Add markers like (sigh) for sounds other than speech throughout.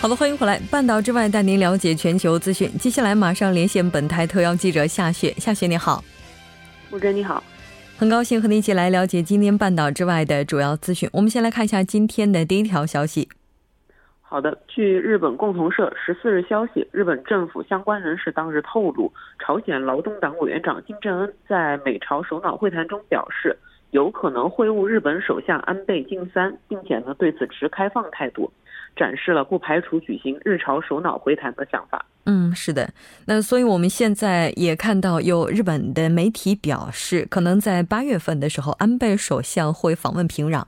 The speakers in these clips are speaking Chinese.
好的，欢迎回来。半岛之外带您了解全球资讯。接下来马上连线本台特邀记者夏雪。夏雪你好，吴真你好，很高兴和你一起来了解今天半岛之外的主要资讯。我们先来看一下今天的第一条消息。好的，据日本共同社十四日消息，日本政府相关人士当日透露，朝鲜劳动党委员长金正恩在美朝首脑会谈中表示，有可能会晤日本首相安倍晋三，并且呢对此持开放态度。展示了不排除举行日朝首脑会谈的想法。嗯，是的。那所以我们现在也看到有日本的媒体表示，可能在八月份的时候，安倍首相会访问平壤。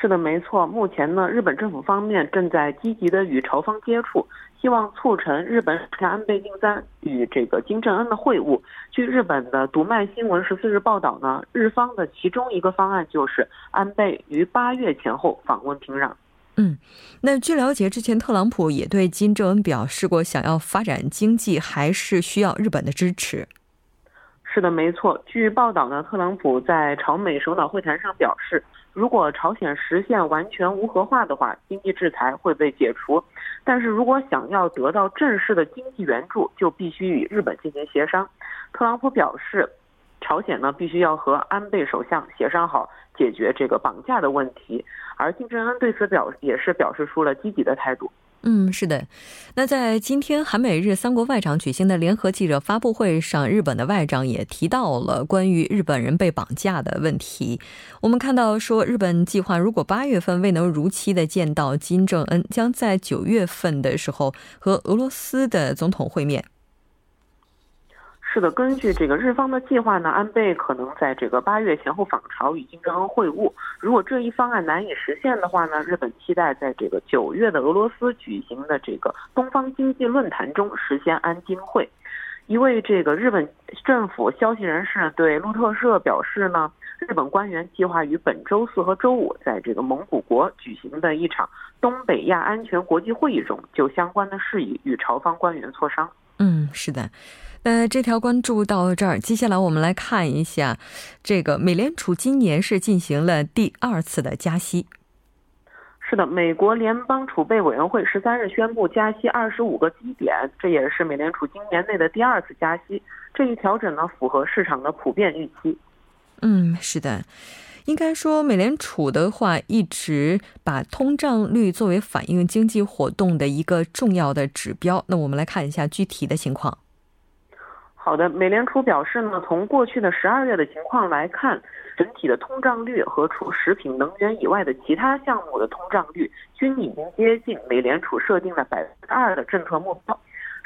是的，没错。目前呢，日本政府方面正在积极的与朝方接触，希望促成日本首相安倍晋三与这个金正恩的会晤。据日本的读卖新闻十四日报道呢，日方的其中一个方案就是安倍于八月前后访问平壤。嗯，那据了解，之前特朗普也对金正恩表示过，想要发展经济还是需要日本的支持。是的，没错。据报道呢，特朗普在朝美首脑会谈上表示，如果朝鲜实现完全无核化的话，经济制裁会被解除。但是如果想要得到正式的经济援助，就必须与日本进行协商。特朗普表示，朝鲜呢必须要和安倍首相协商好。解决这个绑架的问题，而金正恩对此表也是表示出了积极的态度。嗯，是的。那在今天韩美日三国外长举行的联合记者发布会上，日本的外长也提到了关于日本人被绑架的问题。我们看到说，日本计划如果八月份未能如期的见到金正恩，将在九月份的时候和俄罗斯的总统会面。是的，根据这个日方的计划呢，安倍可能在这个八月前后访朝与金正恩会晤。如果这一方案难以实现的话呢，日本期待在这个九月的俄罗斯举行的这个东方经济论坛中实现安金会。一位这个日本政府消息人士对路透社表示呢，日本官员计划于本周四和周五在这个蒙古国举行的一场东北亚安全国际会议中，就相关的事宜与朝方官员磋商。嗯，是的。那这条关注到这儿，接下来我们来看一下，这个美联储今年是进行了第二次的加息。是的，美国联邦储备委员会十三日宣布加息二十五个基点，这也是美联储今年内的第二次加息。这一调整呢，符合市场的普遍预期。嗯，是的，应该说美联储的话一直把通胀率作为反映经济活动的一个重要的指标。那我们来看一下具体的情况。好的，美联储表示呢，从过去的十二月的情况来看，整体的通胀率和除食品、能源以外的其他项目的通胀率均已经接近美联储设定的百分之二的政策目标。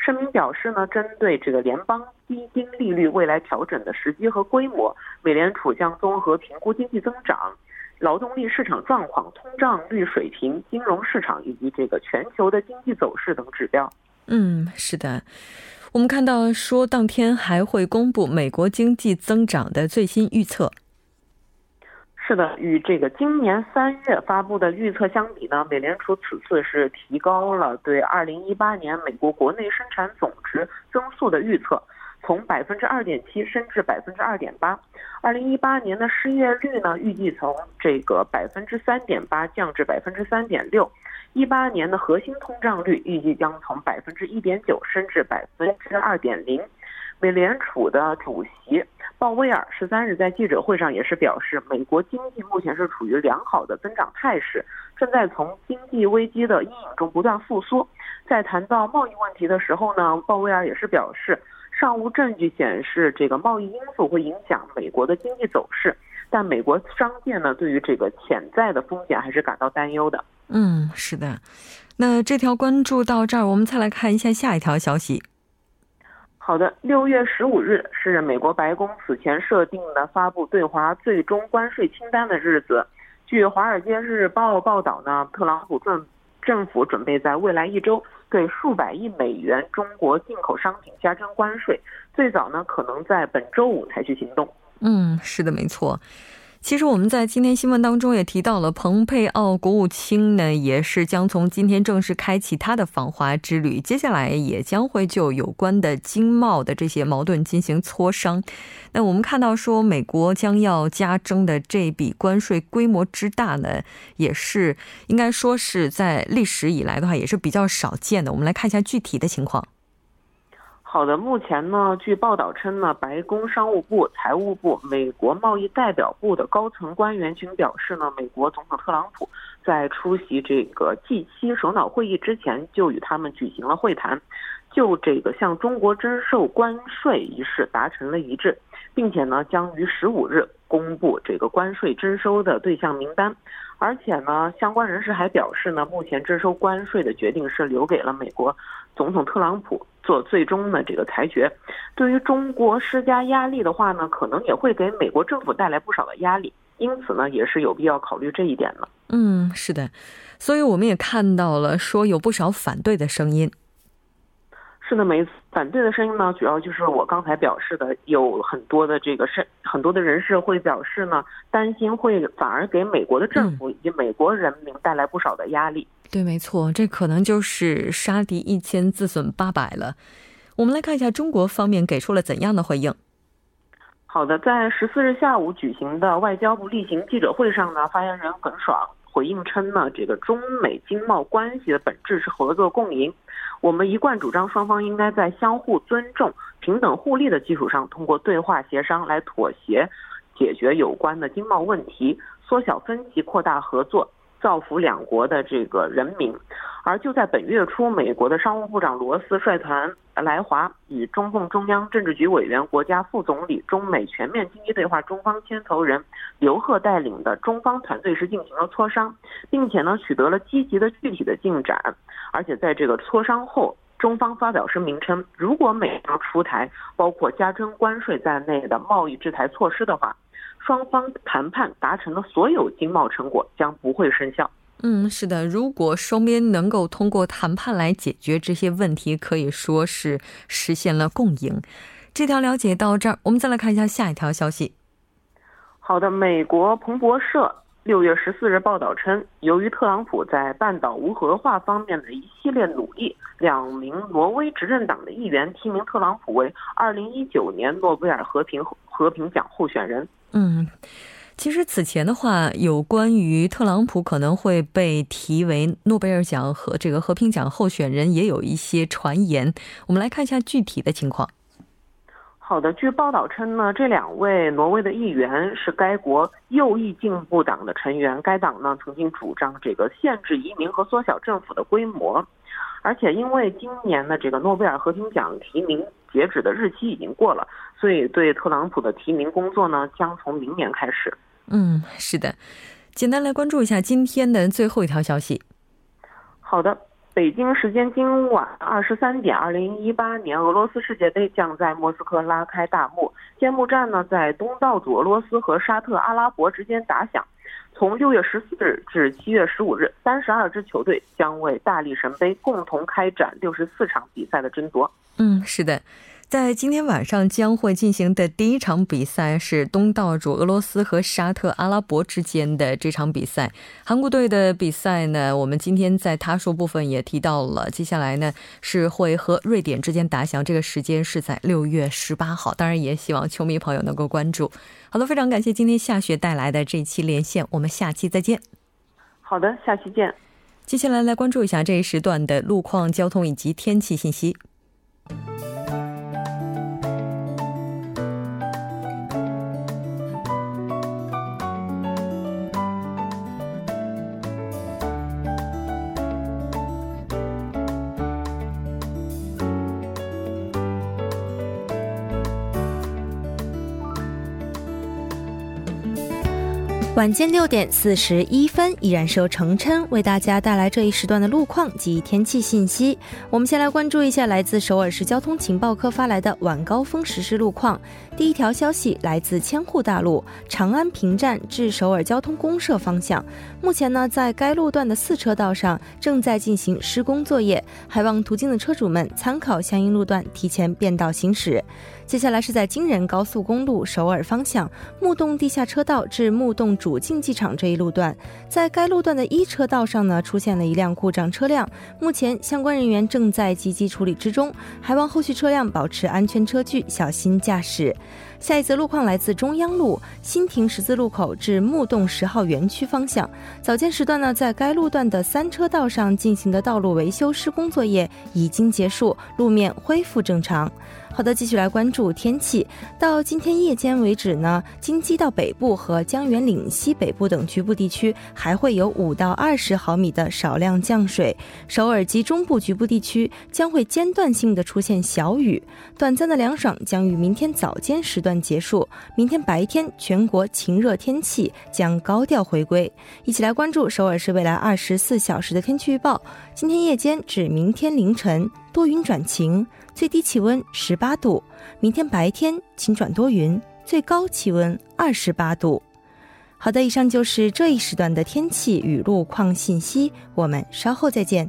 声明表示呢，针对这个联邦基金利率未来调整的时机和规模，美联储将综合评估经济增长、劳动力市场状况、通胀率水平、金融市场以及这个全球的经济走势等指标。嗯，是的。我们看到说，当天还会公布美国经济增长的最新预测。是的，与这个今年三月发布的预测相比呢，美联储此次是提高了对二零一八年美国国内生产总值增速的预测，从百分之二点七升至百分之二点八。二零一八年的失业率呢，预计从这个百分之三点八降至百分之三点六。一八年的核心通胀率预计将从百分之一点九升至百分之二点零。美联储的主席鲍威尔十三日在记者会上也是表示，美国经济目前是处于良好的增长态势，正在从经济危机的阴影中不断复苏。在谈到贸易问题的时候呢，鲍威尔也是表示，尚无证据显示这个贸易因素会影响美国的经济走势。但美国商界呢，对于这个潜在的风险还是感到担忧的。嗯，是的。那这条关注到这儿，我们再来看一下下一条消息。好的，六月十五日是美国白宫此前设定的发布对华最终关税清单的日子。据《华尔街日报》报道呢，特朗普政政府准备在未来一周对数百亿美元中国进口商品加征关税，最早呢可能在本周五采取行动。嗯，是的，没错。其实我们在今天新闻当中也提到了，蓬佩奥国务卿呢，也是将从今天正式开启他的访华之旅，接下来也将会就有关的经贸的这些矛盾进行磋商。那我们看到说，美国将要加征的这笔关税规模之大呢，也是应该说是在历史以来的话也是比较少见的。我们来看一下具体的情况。好的，目前呢，据报道称呢，白宫商务部、财务部、美国贸易代表部的高层官员均表示呢，美国总统特朗普在出席这个 G7 首脑会议之前就与他们举行了会谈，就这个向中国征收关税一事达成了一致，并且呢，将于十五日公布这个关税征收的对象名单。而且呢，相关人士还表示呢，目前征收关税的决定是留给了美国总统特朗普做最终的这个裁决。对于中国施加压力的话呢，可能也会给美国政府带来不少的压力，因此呢，也是有必要考虑这一点的。嗯，是的，所以我们也看到了说有不少反对的声音。是的，没反对的声音呢，主要就是我刚才表示的，有很多的这个是很多的人士会表示呢，担心会反而给美国的政府以及美国人民带来不少的压力。对，没错，这可能就是杀敌一千自损八百了。我们来看一下中国方面给出了怎样的回应。好的，在十四日下午举行的外交部例行记者会上呢，发言人耿爽回应称呢，这个中美经贸关系的本质是合作共赢。我们一贯主张，双方应该在相互尊重、平等互利的基础上，通过对话协商来妥协，解决有关的经贸问题，缩小分歧，扩大合作。造福两国的这个人民，而就在本月初，美国的商务部长罗斯率团来华，与中共中央政治局委员、国家副总理、中美全面经济对话中方牵头人刘鹤带领的中方团队是进行了磋商，并且呢取得了积极的具体的进展。而且在这个磋商后，中方发表声明称，如果美方出台包括加征关税在内的贸易制裁措施的话。双方谈判达成的所有经贸成果将不会生效。嗯，是的，如果双边能够通过谈判来解决这些问题，可以说是实现了共赢。这条了解到这儿，我们再来看一下下一条消息。好的，美国彭博社六月十四日报道称，由于特朗普在半岛无核化方面的一系列努力，两名挪威执政党的议员提名特朗普为二零一九年诺贝尔和平和平奖候选人。嗯，其实此前的话，有关于特朗普可能会被提为诺贝尔奖和这个和平奖候选人，也有一些传言。我们来看一下具体的情况。好的，据报道称呢，这两位挪威的议员是该国右翼进步党的成员，该党呢曾经主张这个限制移民和缩小政府的规模。而且因为今年的这个诺贝尔和平奖提名截止的日期已经过了，所以对特朗普的提名工作呢将从明年开始。嗯，是的。简单来关注一下今天的最后一条消息。好的，北京时间今晚二十三点，二零一八年俄罗斯世界杯将在莫斯科拉开大幕，揭幕战呢在东道主俄罗斯和沙特阿拉伯之间打响。从六月十四日至七月十五日，三十二支球队将为大力神杯共同开展六十四场比赛的争夺。嗯，是的。在今天晚上将会进行的第一场比赛是东道主俄罗斯和沙特阿拉伯之间的这场比赛。韩国队的比赛呢，我们今天在他说部分也提到了。接下来呢是会和瑞典之间打响，这个时间是在六月十八号。当然也希望球迷朋友能够关注。好的，非常感谢今天夏雪带来的这期连线，我们下期再见。好的，下期见。接下来来关注一下这一时段的路况、交通以及天气信息。晚间六点四十一分，依然是由程琛为大家带来这一时段的路况及天气信息。我们先来关注一下来自首尔市交通情报科发来的晚高峰实时路况。第一条消息来自千户大路长安平站至首尔交通公社方向，目前呢在该路段的四车道上正在进行施工作业，还望途经的车主们参考相应路段提前变道行驶。接下来是在京仁高速公路首尔方向木洞地下车道至木洞主竞技场这一路段，在该路段的一车道上呢出现了一辆故障车辆，目前相关人员正在积极处理之中，还望后续车辆保持安全车距，小心驾驶。下一则路况来自中央路新亭十字路口至木洞十号园区方向，早间时段呢，在该路段的三车道上进行的道路维修施工作业已经结束，路面恢复正常。好的，继续来关注天气。到今天夜间为止呢，京畿道北部和江原岭西北部等局部地区还会有五到二十毫米的少量降水，首尔及中部局部地区将会间断性的出现小雨，短暂的凉爽将于明天早间时段结束。明天白天全国晴热天气将高调回归。一起来关注首尔市未来二十四小时的天气预报。今天夜间至明天凌晨多云转晴。最低气温十八度，明天白天晴转多云，最高气温二十八度。好的，以上就是这一时段的天气与路况信息，我们稍后再见。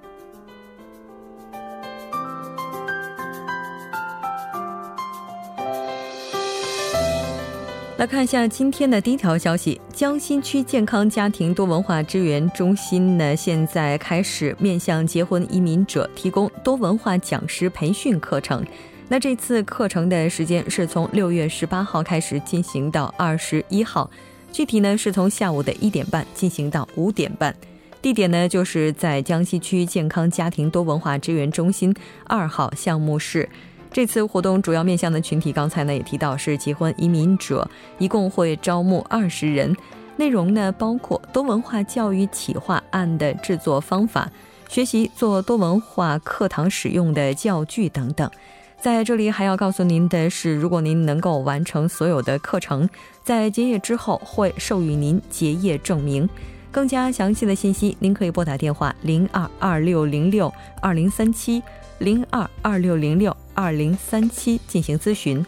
来看一下今天的第一条消息：江新区健康家庭多文化支援中心呢，现在开始面向结婚移民者提供多文化讲师培训课程。那这次课程的时间是从六月十八号开始进行到二十一号，具体呢是从下午的一点半进行到五点半，地点呢就是在江西区健康家庭多文化支援中心二号项目室。这次活动主要面向的群体，刚才呢也提到是结婚移民者，一共会招募二十人。内容呢包括多文化教育企划案的制作方法，学习做多文化课堂使用的教具等等。在这里还要告诉您的是，如果您能够完成所有的课程，在结业之后会授予您结业证明。更加详细的信息，您可以拨打电话零二二六零六二零三七零二二六零六。二零三七进行咨询。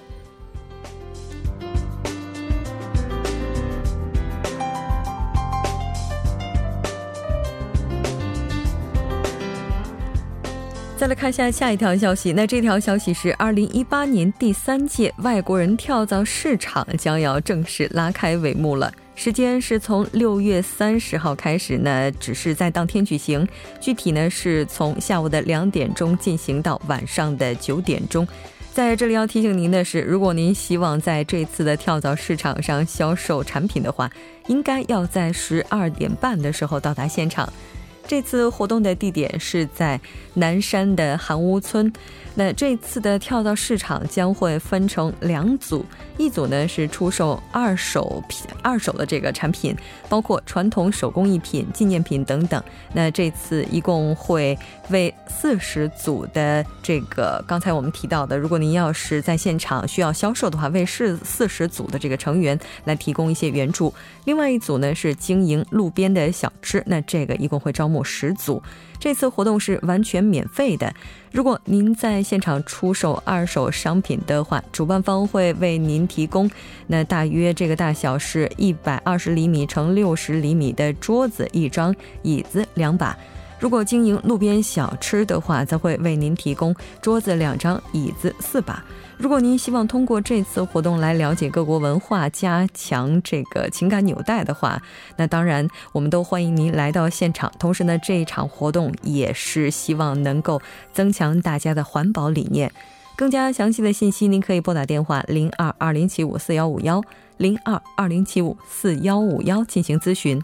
再来看一下下一条消息，那这条消息是二零一八年第三届外国人跳蚤市场将要正式拉开帷幕了。时间是从六月三十号开始呢，只是在当天举行。具体呢是从下午的两点钟进行到晚上的九点钟。在这里要提醒您的是，如果您希望在这次的跳蚤市场上销售产品的话，应该要在十二点半的时候到达现场。这次活动的地点是在南山的韩屋村。那这次的跳蚤市场将会分成两组，一组呢是出售二手品、二手的这个产品，包括传统手工艺品、纪念品等等。那这次一共会为四十组的这个刚才我们提到的，如果您要是在现场需要销售的话，为四四十组的这个成员来提供一些援助。另外一组呢是经营路边的小吃，那这个一共会招募十组。这次活动是完全免费的。如果您在现场出售二手商品的话，主办方会为您提供那大约这个大小是一百二十厘米乘六十厘米的桌子一张，椅子两把。如果经营路边小吃的话，则会为您提供桌子两张，椅子四把。如果您希望通过这次活动来了解各国文化，加强这个情感纽带的话，那当然我们都欢迎您来到现场。同时呢，这一场活动也是希望能够增强大家的环保理念。更加详细的信息，您可以拨打电话零二二零七五四幺五幺零二二零七五四幺五幺进行咨询。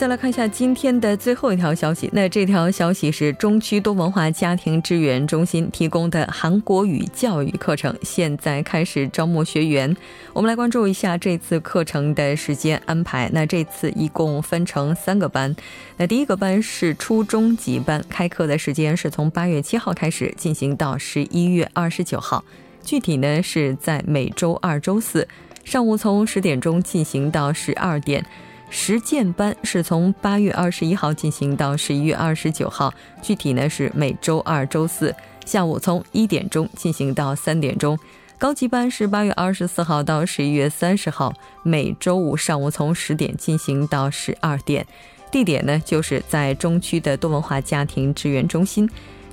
再来看一下今天的最后一条消息。那这条消息是中区多文化家庭支援中心提供的韩国语教育课程，现在开始招募学员。我们来关注一下这次课程的时间安排。那这次一共分成三个班。那第一个班是初中级班，开课的时间是从八月七号开始，进行到十一月二十九号。具体呢是在每周二、周四上午从十点钟进行到十二点。实践班是从八月二十一号进行到十一月二十九号，具体呢是每周二、周四下午从一点钟进行到三点钟。高级班是八月二十四号到十一月三十号，每周五上午从十点进行到十二点。地点呢就是在中区的多文化家庭支援中心。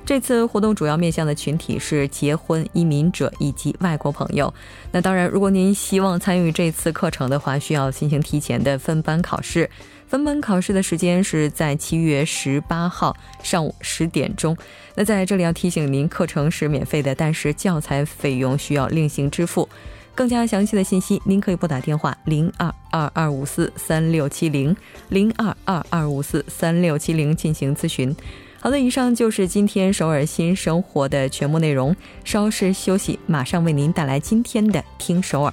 这次活动主要面向的群体是结婚移民者以及外国朋友。那当然，如果您希望参与这次课程的话，需要进行提前的分班考试。分班考试的时间是在七月十八号上午十点钟。那在这里要提醒您，课程是免费的，但是教材费用需要另行支付。更加详细的信息，您可以拨打电话零二二二五四三六七零零二二二五四三六七零进行咨询。好的，以上就是今天首尔新生活的全部内容。稍事休息，马上为您带来今天的《听首尔》。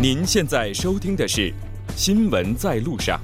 您现在收听的是《新闻在路上》。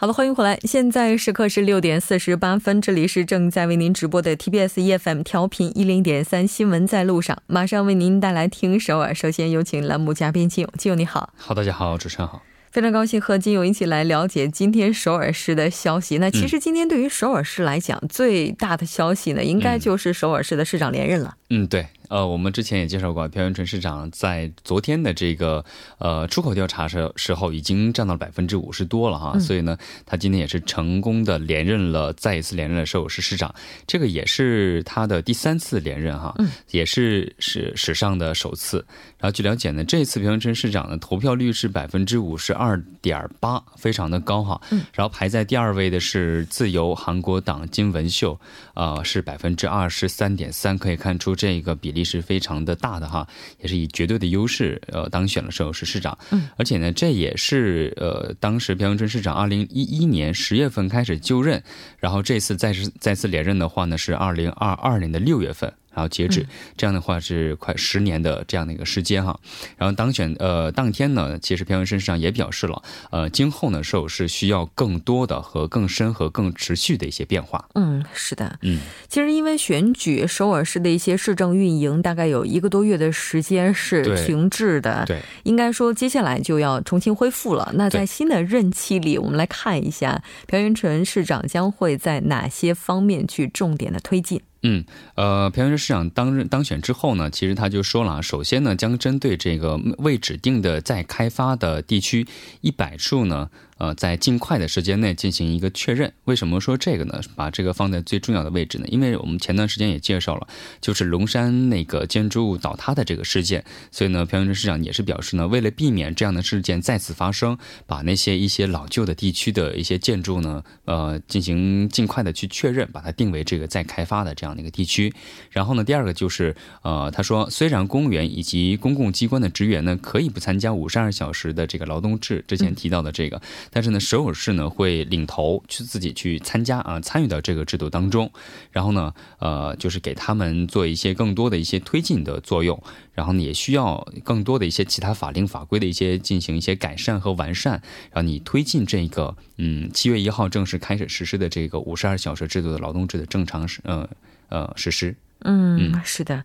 好了，欢迎回来。现在时刻是六点四十八分，这里是正在为您直播的 TBS EFM 调频一零点三新闻在路上，马上为您带来听首尔。首先有请栏目嘉宾金勇，金勇你好。好，大家好，主持人好。非常高兴和金勇一起来了解今天首尔市的消息。那其实今天对于首尔市来讲，最大的消息呢，应该就是首尔市的市长连任了。嗯，对。呃，我们之前也介绍过，朴元淳市长在昨天的这个呃出口调查时时候已经占到了百分之五十多了哈，所以呢，他今天也是成功的连任了，再一次连任了首尔市市长，这个也是他的第三次连任哈，也是史史上的首次。然后据了解呢，这次朴元淳市长的投票率是百分之五十二点八，非常的高哈。然后排在第二位的是自由韩国党金文秀，呃，是百分之二十三点三，可以看出这个比例。是非常的大的哈，也是以绝对的优势呃当选了首尔市市长，嗯，而且呢，这也是呃当时朴元春市长二零一一年十月份开始就任，然后这次再次再次连任的话呢是二零二二年的六月份。然后截止，这样的话是快十年的这样的一个时间哈。然后当选呃当天呢，其实朴元淳市长也表示了，呃，今后呢首尔是需要更多的和更深和更持续的一些变化。嗯，是的，嗯，其实因为选举，首尔市的一些市政运营大概有一个多月的时间是停滞的，对，应该说接下来就要重新恢复了。那在新的任期里，我们来看一下朴元淳市长将会在哪些方面去重点的推进。嗯，呃，朴元淳市长当任当选之后呢，其实他就说了，首先呢，将针对这个未指定的在开发的地区一百处呢。呃，在尽快的时间内进行一个确认。为什么说这个呢？把这个放在最重要的位置呢？因为我们前段时间也介绍了，就是龙山那个建筑物倒塌的这个事件。所以呢，朴元淳市长也是表示呢，为了避免这样的事件再次发生，把那些一些老旧的地区的一些建筑呢，呃，进行尽快的去确认，把它定为这个再开发的这样的一个地区。然后呢，第二个就是，呃，他说，虽然公务员以及公共机关的职员呢，可以不参加五十二小时的这个劳动制，之前提到的这个。但是呢，首尔市呢会领头去自己去参加啊，参与到这个制度当中，然后呢，呃，就是给他们做一些更多的一些推进的作用，然后呢，也需要更多的一些其他法令法规的一些进行一些改善和完善，让你推进这个嗯七月一号正式开始实施的这个五十二小时制度的劳动制的正常实呃呃实施。嗯，是的。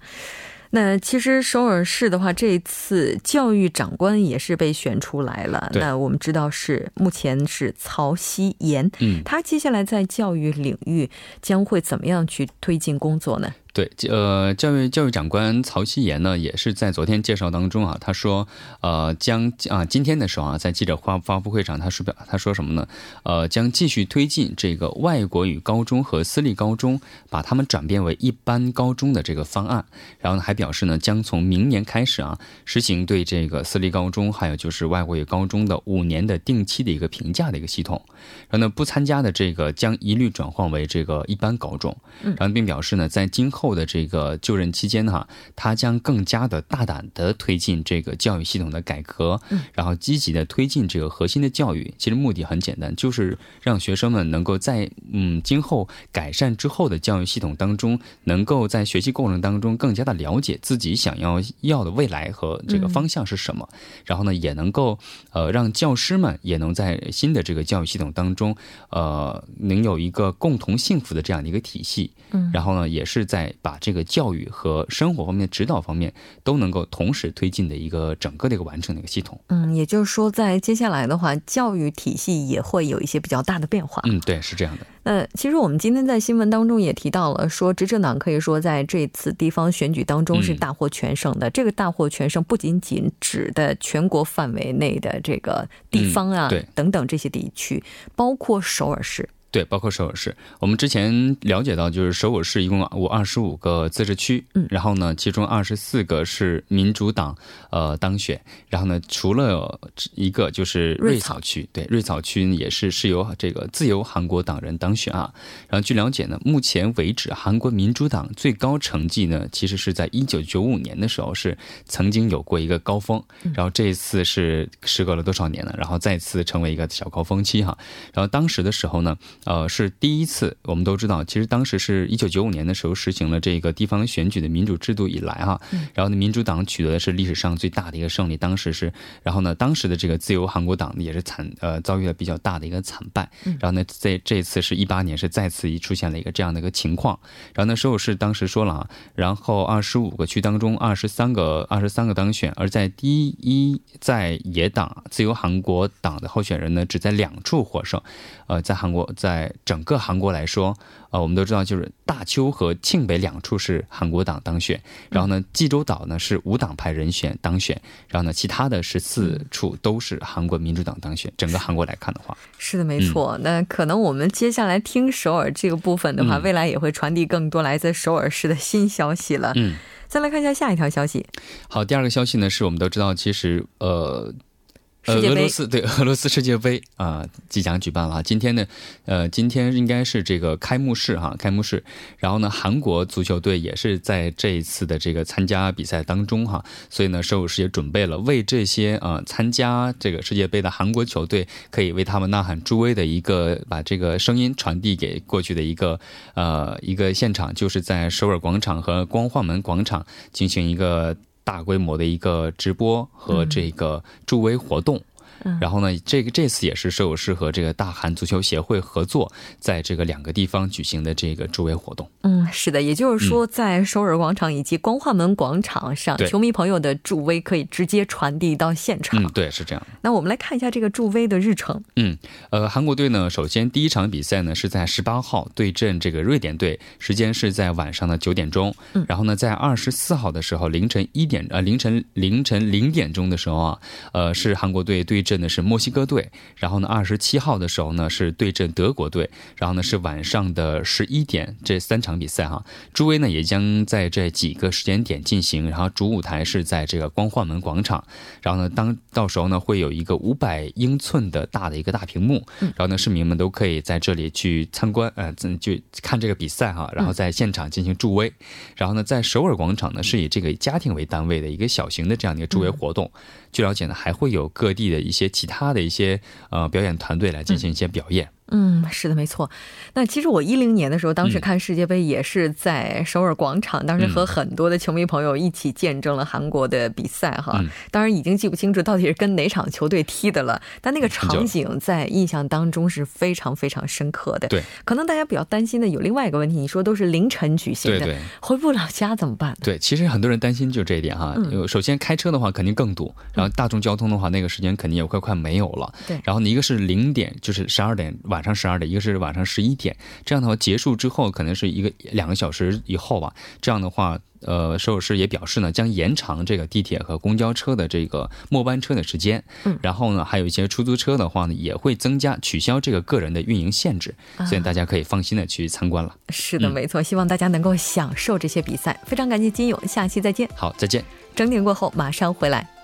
那其实首尔市的话，这一次教育长官也是被选出来了。那我们知道是目前是曹希言，嗯，他接下来在教育领域将会怎么样去推进工作呢？对，呃，教育教育长官曹希言呢，也是在昨天介绍当中啊，他说，呃，将啊，今天的时候啊，在记者发发布会上，他说表他说什么呢？呃，将继续推进这个外国语高中和私立高中，把他们转变为一般高中的这个方案。然后呢，还表示呢，将从明年开始啊，实行对这个私立高中还有就是外国语高中的五年的定期的一个评价的一个系统。然后呢，不参加的这个将一律转换为这个一般高中。然后并表示呢，在今后。后的这个就任期间哈，他将更加的大胆的推进这个教育系统的改革，然后积极的推进这个核心的教育。其实目的很简单，就是让学生们能够在嗯今后改善之后的教育系统当中，能够在学习过程当中更加的了解自己想要要的未来和这个方向是什么。然后呢，也能够呃让教师们也能在新的这个教育系统当中，呃能有一个共同幸福的这样的一个体系。嗯，然后呢，也是在。把这个教育和生活方面、指导方面都能够同时推进的一个整个的一个完整的一个系统。嗯，也就是说，在接下来的话，教育体系也会有一些比较大的变化。嗯，对，是这样的。那其实我们今天在新闻当中也提到了，说执政党可以说在这次地方选举当中是大获全胜的。这个大获全胜不仅仅指的全国范围内的这个地方啊，等等这些地区，包括首尔市。对，包括首尔市，我们之前了解到，就是首尔市一共有二十五个自治区，嗯，然后呢，其中二十四个是民主党呃当选，然后呢，除了一个就是瑞草区，对，瑞草区也是是由这个自由韩国党人当选啊。然后据了解呢，目前为止，韩国民主党最高成绩呢，其实是在一九九五年的时候是曾经有过一个高峰，然后这一次是时隔了多少年呢？然后再次成为一个小高峰期哈。然后当时的时候呢。呃，是第一次，我们都知道，其实当时是一九九五年的时候实行了这个地方选举的民主制度以来哈，然后呢，民主党取得的是历史上最大的一个胜利，当时是，然后呢，当时的这个自由韩国党也是惨呃遭遇了比较大的一个惨败，然后呢，在这次是一八年是再次出现了一个这样的一个情况，然后呢，首尔市当时说了啊，然后二十五个区当中二十三个二十三个当选，而在第一在野党自由韩国党的候选人呢，只在两处获胜，呃，在韩国在。在整个韩国来说，呃，我们都知道，就是大邱和庆北两处是韩国党当选，然后呢，济州岛呢是无党派人选当选，然后呢，其他的十四处都是韩国民主党当选。整个韩国来看的话，是的，没错。那可能我们接下来听首尔这个部分的话，未来也会传递更多来自首尔市的新消息了。嗯，再来看一下下一条消息。好，第二个消息呢，是我们都知道，其实呃。呃，俄罗斯对 (laughs) 俄罗斯世界杯啊，即将举办了。今天呢，呃，今天应该是这个开幕式哈，开幕式。然后呢，韩国足球队也是在这一次的这个参加比赛当中哈，所以呢，首尔市也准备了为这些啊参加这个世界杯的韩国球队，可以为他们呐喊助威的一个，把这个声音传递给过去的一个呃一个现场，就是在首尔广场和光化门广场进行一个。大规模的一个直播和这个助威活动。然后呢，这个这次也是首尔市和这个大韩足球协会合作，在这个两个地方举行的这个助威活动。嗯，是的，也就是说，在首尔广场以及光化门广场上，球迷朋友的助威可以直接传递到现场。嗯，对，是这样。那我们来看一下这个助威的日程。嗯，呃，韩国队呢，首先第一场比赛呢是在十八号对阵这个瑞典队，时间是在晚上的九点钟。嗯，然后呢，在二十四号的时候凌晨一点呃凌晨凌晨零点钟的时候啊，呃，是韩国队对阵。的是墨西哥队，然后呢，二十七号的时候呢是对阵德国队，然后呢是晚上的十一点，这三场比赛哈，助威呢也将在这几个时间点进行，然后主舞台是在这个光化门广场，然后呢当到时候呢会有一个五百英寸的大的一个大屏幕，然后呢市民们都可以在这里去参观，呃，就看这个比赛哈，然后在现场进行助威，然后呢在首尔广场呢是以这个家庭为单位的一个小型的这样的一个助威活动。据了解呢，还会有各地的一些其他的一些呃表演团队来进行一些表演。是的，没错。那其实我一零年的时候，当时看世界杯也是在首尔广场，当时和很多的球迷朋友一起见证了韩国的比赛哈。(laughs) 当然已经记不清楚到底是跟哪场球队踢的了，但那个场景在印象当中是非常非常深刻的。对，可能大家比较担心的有另外一个问题，你说都是凌晨举行的，回不了家怎么办？对，其实很多人担心就这一点哈。首先开车的话肯定更堵，然后大众交通的话那个时间肯定也快快没有了。对，然后一个是零点，就是十二点晚上十二点，一个是。晚上十一点，这样的话结束之后，可能是一个两个小时以后吧。这样的话，呃，首尔市也表示呢，将延长这个地铁和公交车的这个末班车的时间。嗯，然后呢，还有一些出租车的话呢，也会增加取消这个个人的运营限制，所以大家可以放心的去参观了。是的，没错，希望大家能够享受这些比赛。非常感谢金勇，下期再见。好，再见。整点过后马上回来。